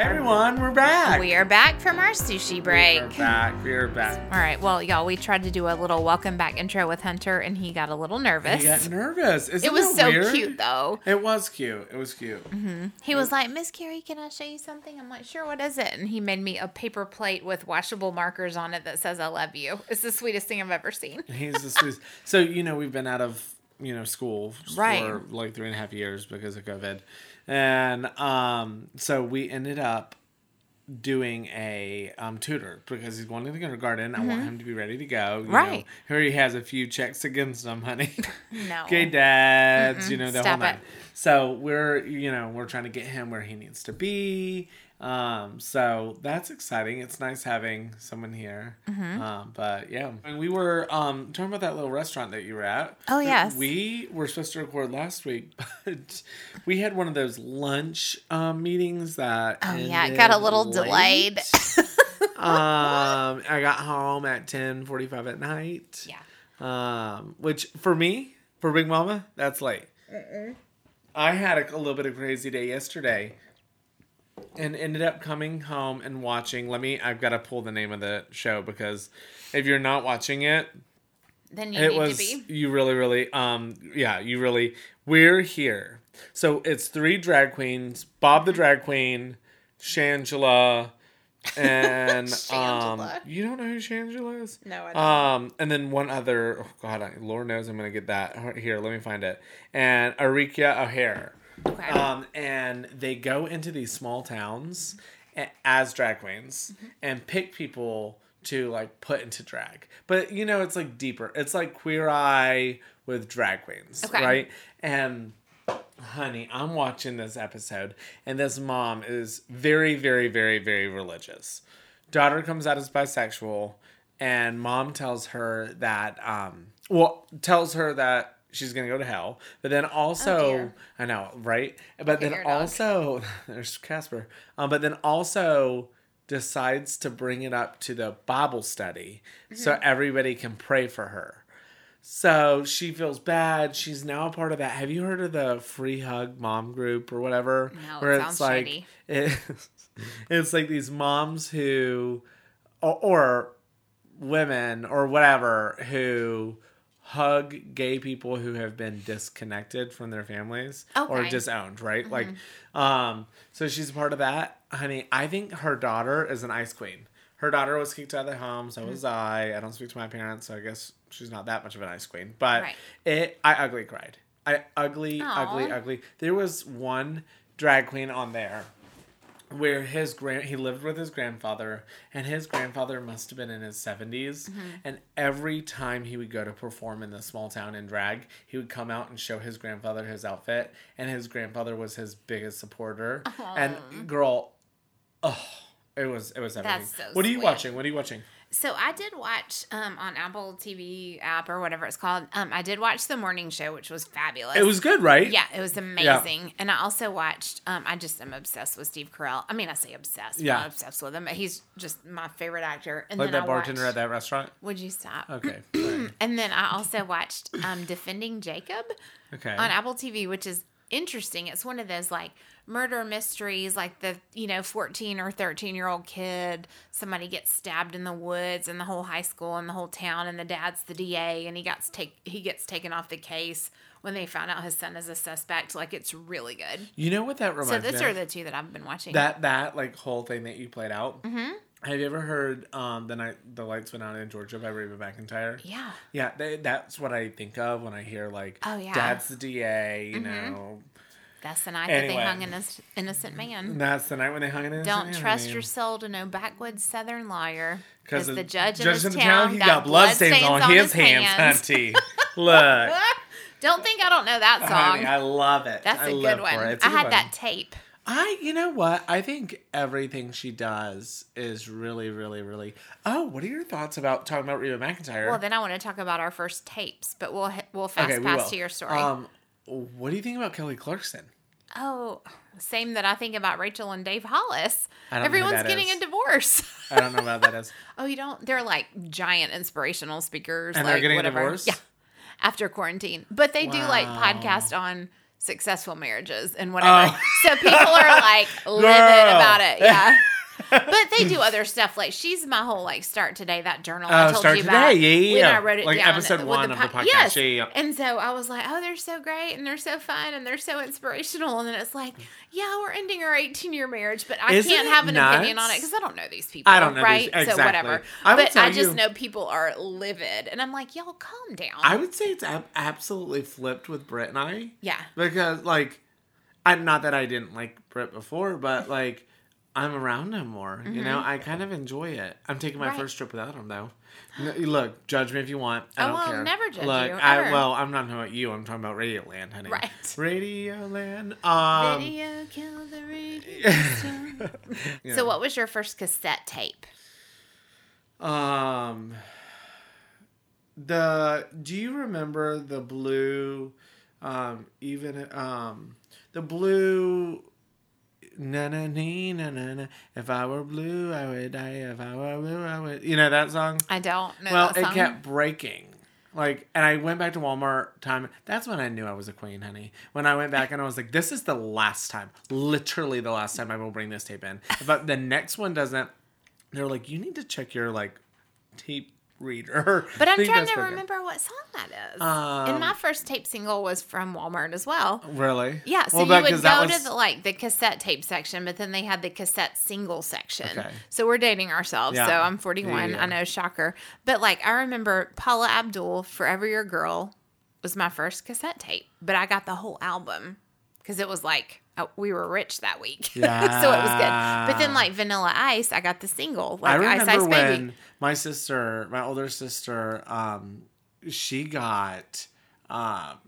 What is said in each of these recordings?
Hey everyone, we're back. We are back from our sushi break. We're back. We're back. All right. Well, y'all, we tried to do a little welcome back intro with Hunter, and he got a little nervous. He got nervous. Isn't it was so weird? cute, though. It was cute. It was cute. Mm-hmm. He was like, Miss Carrie, can I show you something? I'm like, sure, what is it? And he made me a paper plate with washable markers on it that says, I love you. It's the sweetest thing I've ever seen. He's the sweetest. So you know we've been out of you know school Right. for like three and a half years because of COVID, and um, so we ended up doing a um, tutor because he's going to the kindergarten. I want him to be ready to go. You Mm-hmm. Right. Know, here he has a few checks against him, honey. No. Gay dads, you know, the Stop whole nine. it. So we're, you know, we're trying to get him where he needs to be. Um, so that's exciting. It's nice having someone here. Mm-hmm. Um, but yeah, and we were um talking about that little restaurant that you were at. Oh, yes. we were supposed to record last week, but we had one of those lunch um meetings that. Oh, yeah. It got a little late. delayed. um, I got home at ten forty five at night. Yeah. Um, which for me, for Big Mama, that's late. I had a, a little bit of crazy day yesterday, and ended up coming home and watching. Let me. I've got to pull the name of the show because if you're not watching it, Then you it need was to be. you really really um yeah you really we're here. So it's three drag queens: Bob the drag queen, Shangela, and um you don't know who Shangela is? No, I don't. Um, and then one other. Oh God, I, Lord knows I'm gonna get that here. Let me find it. And Eureka O'Hara. Okay. Um, and they go into these small towns as drag queens Mm-hmm. and pick people to like put into drag. But you know, it's like deeper. It's like Queer Eye with drag queens, Okay. right? And honey, I'm watching this episode, and this mom is very, very, very, very religious. Daughter comes out as bisexual, and mom tells her that, um, well, tells her that she's gonna go to hell, but then also, Oh. I know, right? But then also, there's Casper, um, but then also decides to bring it up to the Bible study so Mm-hmm. everybody can pray for her. So she feels bad. She's now a part of that. Have you heard of the Free Hug Mom group or whatever? No, it sounds like it- it's like these moms who, or, or women or whatever who hug gay people who have been disconnected from their families or disowned, right? Like, um, so she's a part of that. Honey, I think her daughter is an ice queen. Her daughter was kicked out of the home, so was I. I don't speak to my parents, so I guess she's not that much of an ice queen. But Right. it, I ugly cried. I ugly, Aw. ugly, ugly. There was one drag queen on there where his grand he lived with his grandfather and his grandfather must have been in his 70s Mm-hmm. and every time he would go to perform in the small town in drag he would come out and show his grandfather his outfit and his grandfather was his biggest supporter. And girl oh it was it was everything. That's so what are you sweet. watching? What are you watching So I did watch um, on Apple TV app or whatever it's called. Um, I did watch the morning show, which was fabulous. it was good right Yeah, it was amazing. And I also watched. Um, I just am obsessed with Steve Carell. I mean, I say obsessed. Yeah. I'm obsessed with him, but he's just my favorite actor. And like then that I bartender watched, at that restaurant Would you stop? okay. And then I also watched um, Defending Jacob okay on Apple TV, which is interesting. It's one of those like murder mysteries, like the you know fourteen or thirteen year old kid, somebody gets stabbed in the woods, and the whole high school and the whole town, and the dad's the DA, and he gets take he gets taken off the case when they found out his son is a suspect. Like it's really good. you know what that reminds So me those of? are the two that I've been watching. that that like whole thing that you played out. Mm-hmm. Have you ever heard um the night the lights went out in Georgia by Reba McEntire? yeah. Yeah, they, that's what I think of when I hear like, Oh, yeah. Dad's the DA, you know. That's the night Anyway. that they hung an innocent- innocent man. That's the night when they hung it in. Don't trust your soul to no backwoods southern liar. because the judge in this town, he got, got bloodstains on, his hands, hands. hunty. Look, Don't think I don't know that song. honey, I love it. That's I a good one. it. A I good had one. that tape. I, you know what? I think everything she does is really, really, really. Oh, what are your thoughts about talking about Reba McEntire? Well, then I want to talk about our first tapes, but we'll we'll fast okay, pass will. to your story. Um, what do you think about Kelly Clarkson? oh, same that I think about Rachel and Dave Hollis. I don't know Everyone's getting is. a divorce. I don't know about that is. oh, you don't? They're like giant inspirational speakers. And like, they're getting a whatever. divorce? Yeah. After quarantine, but they do like podcast on successful marriages and whatever. Oh. So people are like livid about it. Yeah. But they do other stuff. Like she's my whole like start today that journal I Oh, told Start you Today. about. Yeah, yeah, when yeah. I wrote it Like down episode one of the podcast. Yes. Yeah, yeah. And so I was like, oh, they're so great and they're so fun and they're so inspirational. And then it's like, yeah, we're ending our 18 year marriage, but I Isn't can't have an opinion on it because I don't know these people. I don't know right? these- So whatever. I but I just you- know people are livid, and I'm like, y'all calm down. I would say it's ab- absolutely flipped with Britt and I. yeah. because like I'm not that I didn't like Brit before, but like I'm around him more. You know, I kind of enjoy it. I'm taking my Mm-hmm. Right. first trip without him though. No, look, judge me if you want. I Oh, don't care. never judge look, you, I, ever. well, I'm not talking about you. I'm talking about Radio Land, honey. Right. Radioland. Um, Video kill the radio yeah. So, what was your first cassette tape? Um, the do you remember the blue, um, even um, the blue. Na na nee, na na na. If I were blue, I would die. If I were blue, I would. You know that song? I don't know. well, it song. kept breaking. Like, and I went back to Walmart time. That's when I knew I was a queen, honey. When I went back and I was like, this is the last time, literally the last time I will bring this tape in. But the next one doesn't. They're like, you need to check your like tape reader. But I'm trying to remember what song that is. Um, and my first tape single was from Walmart as well. Really? Yeah, so Well, you would go was- to the like the cassette tape section, but then they had the cassette single section. Okay. So we're dating ourselves. Yeah. So I'm 41. Yeah, yeah. I know, shocker. But like I remember Paula Abdul, "Forever Your Girl," was my first cassette tape, but I got the whole album because it was like oh, we were rich that week, so it was good. But then like Vanilla Ice, I got the single, I like Ice remember Ice when Baby. my sister, my older sister, um, she got um,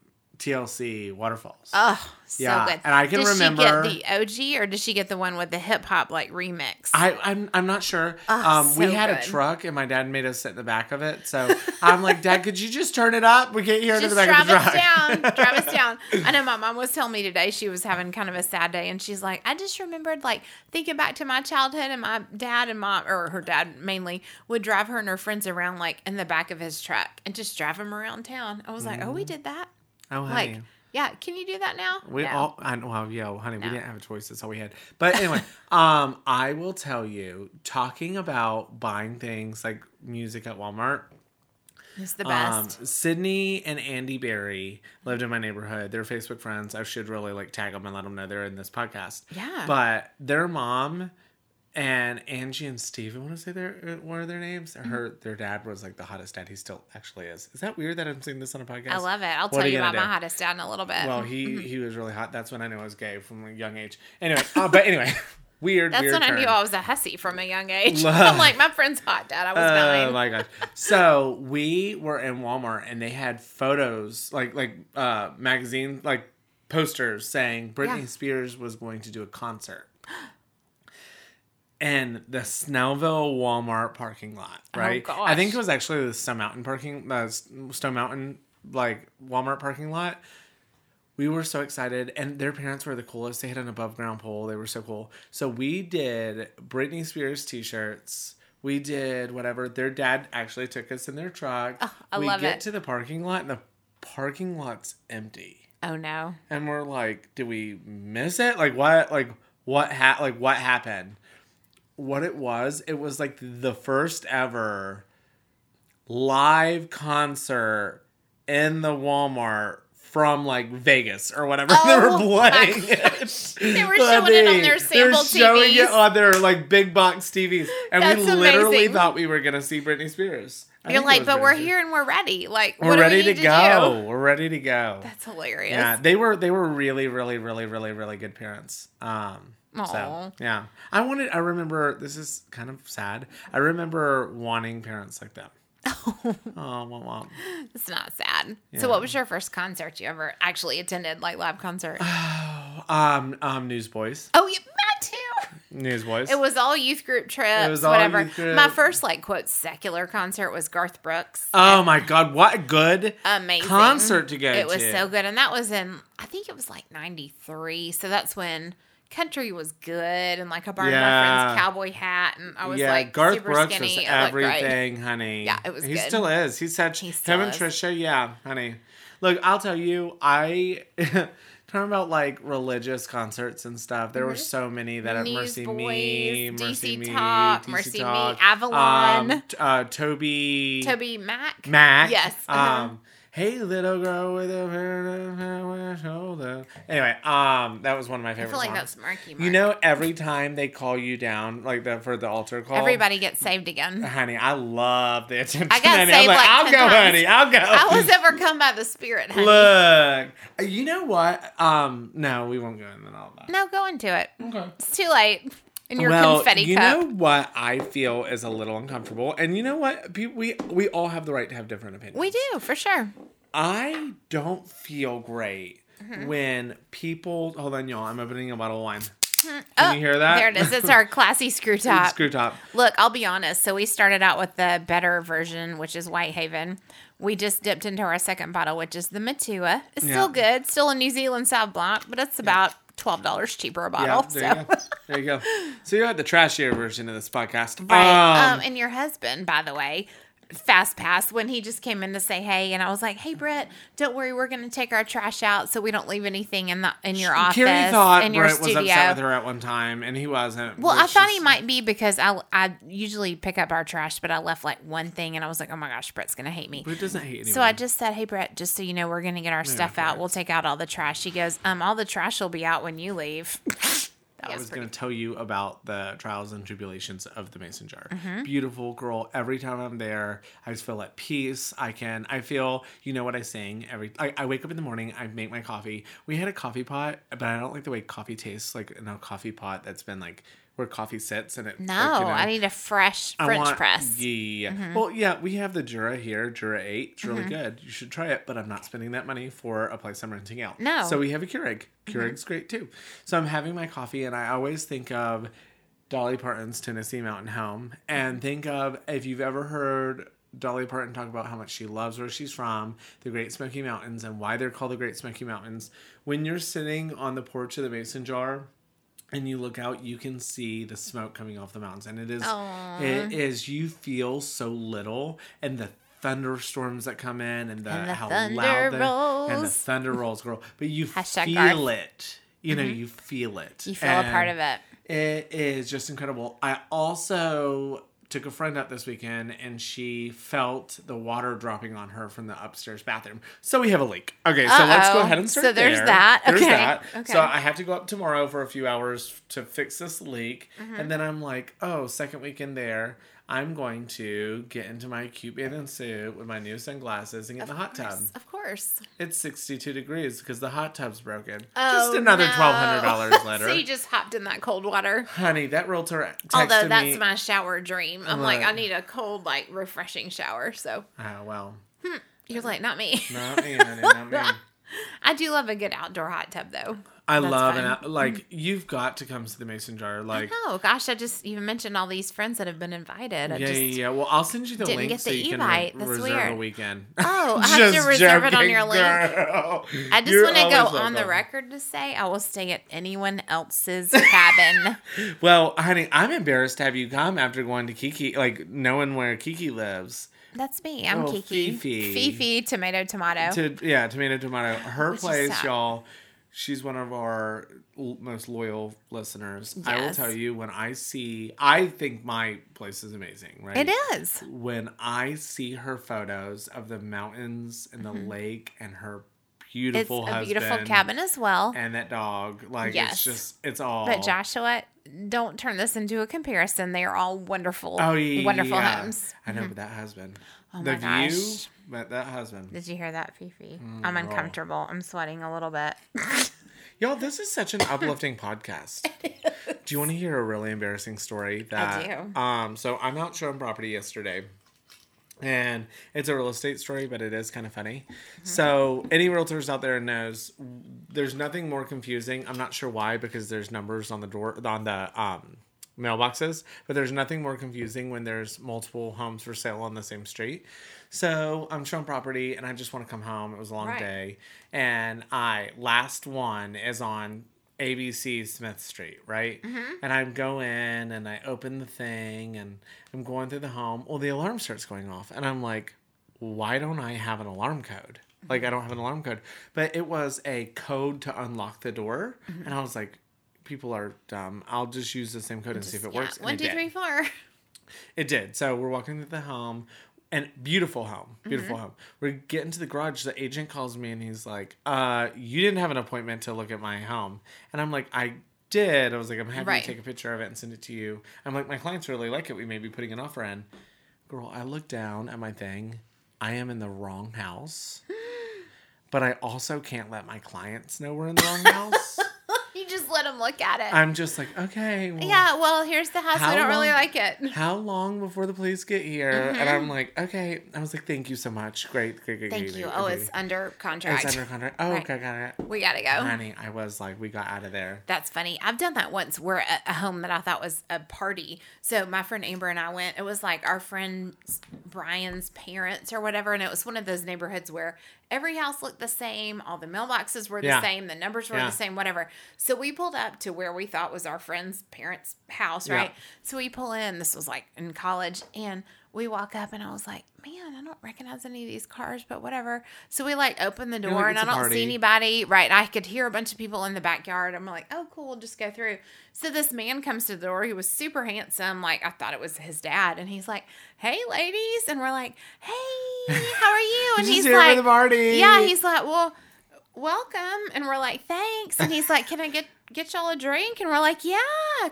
TLC Waterfalls. Oh, so Yeah, good. and I can did remember- she get the OG or did she get the one with the hip hop like remix? I, I'm I'm not sure. Oh, um, we so had a truck, and my dad made us sit in the back of it. So I'm like, Dad, could you just turn it up? We can't hear it in the back drive of the truck. Drive us down. drive us down. I know my mom was telling me today she was having kind of a sad day, and she's like, I just remembered like thinking back to my childhood, and my dad and mom, or her dad mainly, would drive her and her friends around like in the back of his truck and just drive them around town. I was like, oh, we did that. Oh, honey. Like, yeah, can you do that now? We No. all, I, well, yo, honey, we didn't have a choice. That's all we had. But anyway, um, I will tell you, talking about buying things like music at Walmart. it's the Um, best. Sydney and Andy Barry lived in my neighborhood. They're Facebook friends. I should really like tag them and let them know they're in this podcast. Yeah. But their mom and Angie and Steve, I want to say their uh, what are their names? Mm-hmm. Her their dad was like the hottest dad. He still actually is. Is that weird that I'm saying this on a podcast? I love it. I'll What tell you about gonna my do? hottest dad in a little bit. Well, he he was really hot. That's when I knew I was gay from a young age. Anyway, uh, but anyway, weird. That's weird when I knew. I was a hussy from a young age. I'm like, my friend's hot, dad. I was Oh nine. my gosh! So we were in Walmart and they had photos, like like uh, magazine like posters saying Britney Yeah. Spears was going to do a concert. And the Snellville Walmart parking lot, right? I think it was actually the Stone Mountain parking, uh, Stone Mountain like Walmart parking lot. We were so excited, and their parents were the coolest. They had an above ground pool. They were so cool. So we did Britney Spears t shirts. We did whatever. Their dad actually took us in their truck. Oh, I we love get it. to the parking lot, and the parking lot's empty. Oh no. And we're like, did we miss it? Like what? Like what? Ha- like what happened? What it was? It was like the first ever live concert in the Walmart from like Vegas or whatever they were Oh, playing it. They were showing it on their They were sample showing it on their like big box TVs, and we literally amazing. thought we were gonna see Britney Spears. I You're like, but we're here and we're ready. Like, We're ready we to to go. We're ready to go. That's hilarious. Yeah, they were they were really really really really really good parents. Um so yeah. I wanted I remember this is kind of sad. I remember wanting parents like them. oh, mom, mom. It's not sad. Yeah. So, what was your first concert you ever actually attended, like live concert? Um um Newsboys. oh, yeah, mine too. Newsboys. It was all youth group trips, It was all whatever. youth group. My first, like, quote, secular concert was Garth Brooks. Oh my god, what a good Amazing concert to go It was to. so good, and that was in I think it was like '93. So that's when country was good, and like I my Yeah. friend's cowboy hat, and I was yeah, like Garth super Brooks skinny. was It looked great. everything, honey. Yeah, it was He good. still is. He's such He him still and. Trisha. Yeah, honey. Look, I'll tell you, I talking about like religious concerts and stuff. There were so many that at Mm-hmm. Mercy Newsboys, Me, DC Mercy Me, Talk, DC Mercy Me, Avalon. um, t- uh, Toby, Toby Mac. Mac. Yes, uh-huh. Um, hey, little girl with a hair shoulder. Anyway, um, that was one of my I favorite feel like songs. that's Marky Mark. You know, every time they call you down, like the for the altar call, everybody gets saved again. honey, I love the attention. I got honey. saved I'm like, like I'll 10 go, times. honey, I'll go. I was overcome by the Spirit, honey. Look, you know what? Um, no, we won't go into all that. No, go into it. Okay. It's too late. In your well, confetti you cup. know what I feel is a little uncomfortable, and you know what? We we all have the right to have different opinions. we do for sure. I don't feel great Mm-hmm. when people. Hold on, y'all. I'm opening a bottle of wine. Can Oh, you hear that? There it is. It's our classy screw top. Screw top. Look, I'll be honest. So we started out with the better version, which is Whitehaven. We just dipped into our second bottle, which is the Matua. It's Yeah. still good, still a New Zealand Sauv Blanc, but it's about twelve dollars cheaper a bottle. Yeah, there so. you go. There you go. So you had the trashier version of this podcast. Right. Um, Um, and your husband, by the way, fast pass when he just came in to say hey, and I was like, "Hey, Brett, don't worry, we're going to take our trash out so we don't leave anything in the in your office Carrie thought in your Brett was studio." upset with her at one time, and he wasn't. Well, I thought he might be because I I usually pick up our trash, but I left like one thing, and I was like, "Oh my gosh, Brett's gonna hate me." Brett doesn't hate anyone. So I just said, "Hey, Brett, just so you know, we're gonna get our stuff out. We'll take out all the trash." He goes, "Um, all the trash will be out when you leave." I was was going to tell you about the trials and tribulations of the mason jar. Mm-hmm. Beautiful girl. Every time I'm there, I just feel at peace. I can. I feel. You know what I sing every. I, I wake up in the morning. I make my coffee. We had a coffee pot, but I don't like the way coffee tastes. Like in a coffee pot that's been like where coffee sits and it. No, like, you know, I need a fresh French want- press. Yeah. Mm-hmm. Well, yeah, we have the Jura here, Jura 8. It's really good. You should try it, but I'm not spending that money for a place I'm renting out. No. Mm-hmm. So we have a Keurig. Keurig's great too. So I'm having my coffee, and I always think of Dolly Parton's Tennessee Mountain Home, and think of if you've ever heard Dolly Parton talk about how much she loves where she's from, the Great Smoky Mountains, and why they're called the Great Smoky Mountains. When you're sitting on the porch of the mason jar, and you look out, you can see the smoke coming off the mountains, and it is Aw. it is you feel so little, and the thunderstorms that come in, and the, And the how thunder loud the, and the rolls. thunder rolls, girl. But you Hashtag feel Garth. it. You know, you feel it. Mm-hmm. You feel a part of it. It is just incredible. I also took a friend up this weekend and she felt the water dropping on her from the upstairs bathroom. So we have a leak. Okay, so let's go ahead and start So there's there. that. There's Okay. that. Okay. So I have to go up tomorrow for a few hours to fix this leak. Mm-hmm. And then I'm like, oh, second weekend there. I'm going to get into my cute bathing suit with my new sunglasses and get in the hot tub. Of course. It's 62 degrees because the hot tub's broken. Oh, just another no. $1,200 later. so you just hopped in that cold water. Honey, that realtor texted Although that's me. my shower dream. I'm like, I need a cold, like refreshing shower. So Ah, well, you're like, not me. not me, honey, not me. I do love a good outdoor hot tub though. I That's love fine. and like mm. you've got to come to the mason jar. Like, Oh gosh, I just even mentioned all these friends that have been invited. I yeah, just, yeah, yeah. Well, I'll send you the didn't link get so the you can e-bite. re- That's reserve a weekend. Oh, I have to Just reserve it on your link. girl. I just want to go on the record to say I will stay at anyone else's cabin. Well, honey, I'm embarrassed to have you come after going to Kiki, like knowing where Kiki lives. That's me. I'm Oh, Kiki. Fifi. Fifi, tomato, tomato. To yeah, tomato, tomato. Her Which place, y'all. She's one of our l- most loyal listeners. I will tell you when I see, I think my place is amazing, right? it is. when I see her photos of the mountains and the mm-hmm. lake and her It's beautiful a beautiful cabin as well. and that dog, like Yes. it's just it's all. But Joshua, don't turn this into a comparison. They are all wonderful, oh yeah, wonderful yeah. homes. I know, but that husband, Oh the my view, gosh. but that husband. Did you hear that, Fifi? Mm, I'm uncomfortable. I'm sweating a little bit. Y'all, this is such an uplifting podcast. Do you want to hear a really embarrassing story? That, do. Um, so I'm out showing property yesterday, and it's a real estate story, but it is kind of funny. So any realtors out there knows there's nothing more confusing. I'm not sure why because there's numbers on the door on the um, mailboxes, but there's nothing more confusing when there's multiple homes for sale on the same street. So I'm showing property and I just want to come home. It was a long Right. day, and I last one is on ABC Smith Street, right? And I go in and I open the thing and I'm going through the home. Well, the alarm starts going off, and I'm like, why don't I have an alarm code? Like I don't have an alarm code, but it was a code to unlock the door, Mm-hmm. and I was like, "People are dumb. I'll just use the same code and see if it Yeah, works." And One, two, did. three, four. It did. So we're walking through the home, and beautiful home, beautiful Mm-hmm. home. We get into the garage. The agent calls me, and he's like, "Uh, you didn't have an appointment to look at my home," and I'm like, "I." Did I was like I'm happy Right. to take a picture of it and send it to you. I'm like my clients really like it. We may be putting an offer in. Girl, I look down at my thing. I am in the wrong house, but I also can't let my clients know we're in the wrong house. you just let them look at it. I'm just like, okay, well, yeah, well, here's the house. I don't really like it. how long before the police get here? And Mm-hmm. I'm like, okay. I was like, thank you so much. Great, great, great. Thank great, you. great, Oh, okay. it's under contract. It's under contract. Oh, Right. okay, got it. we gotta go. Honey, I was like, we got out of there. That's funny. I've done that once. We're at a home that I thought was a party. So my friend Amber and I went. It was like our friend Brian's parents or whatever, and it was one of those neighborhoods where every house looked the same, all the mailboxes were the Yeah. same, the numbers were Yeah. the same, whatever. So we pulled up to where we thought was our friend's parents' house, Yeah. right? So we pull in. This was like in college, and we walk up, and I was like, "Man, I don't recognize any of these cars, but whatever." So we like open the door, like, and I don't party." see anybody. Right? I could hear a bunch of people in the backyard. I'm like, "Oh, cool, just go through." So this man comes to the door. He was super handsome. Like I thought it was his dad, and he's like, "Hey, ladies," and we're like, "Hey, how are you?" And He's like, the party. "Yeah." He's like, "Well." welcome and we're like thanks and he's like can i get get y'all a drink and we're like yeah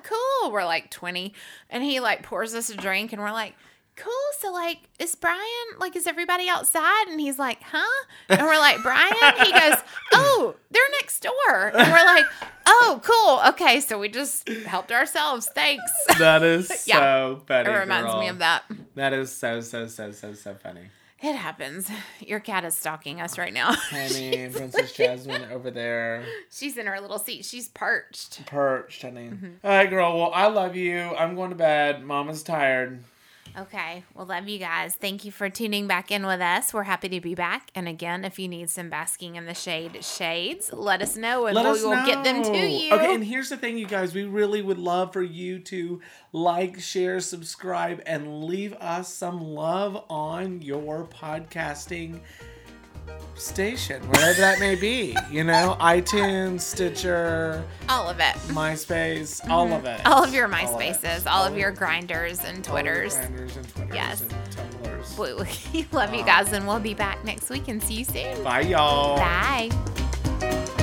cool we're like 20 and he like pours us a drink and we're like cool so like is brian like is everybody outside and he's like huh and we're like brian he goes oh they're next door and we're like oh cool okay so we just helped ourselves thanks That is Yeah. so funny. it reminds me of that That is so, so, so, so, so funny. it happens your cat is stalking us right now Honey, Princess Jasmine over there. she's in her little seat she's perched Perched, honey. Mm-hmm. All right, girl. Well, I love you. I'm going to bed. Mama's tired. Okay. Well, love you guys. Thank you for tuning back in with us. We're happy to be back. And again, if you need some basking in the shade shades, let us know and Let we us will get them to you. Okay, and here's the thing, you guys. We really would love for you to like, share, subscribe, and leave us some love on your podcasting station, wherever that may be. You know, iTunes, Stitcher, all of it. MySpace, mm-hmm. all of it. All of your All. MySpaces, all of your Grindrs and All Twitters. Grindrs and Twitters Yes. and. We, we love you guys, and we'll be back next week and see you soon. Bye, y'all. Bye.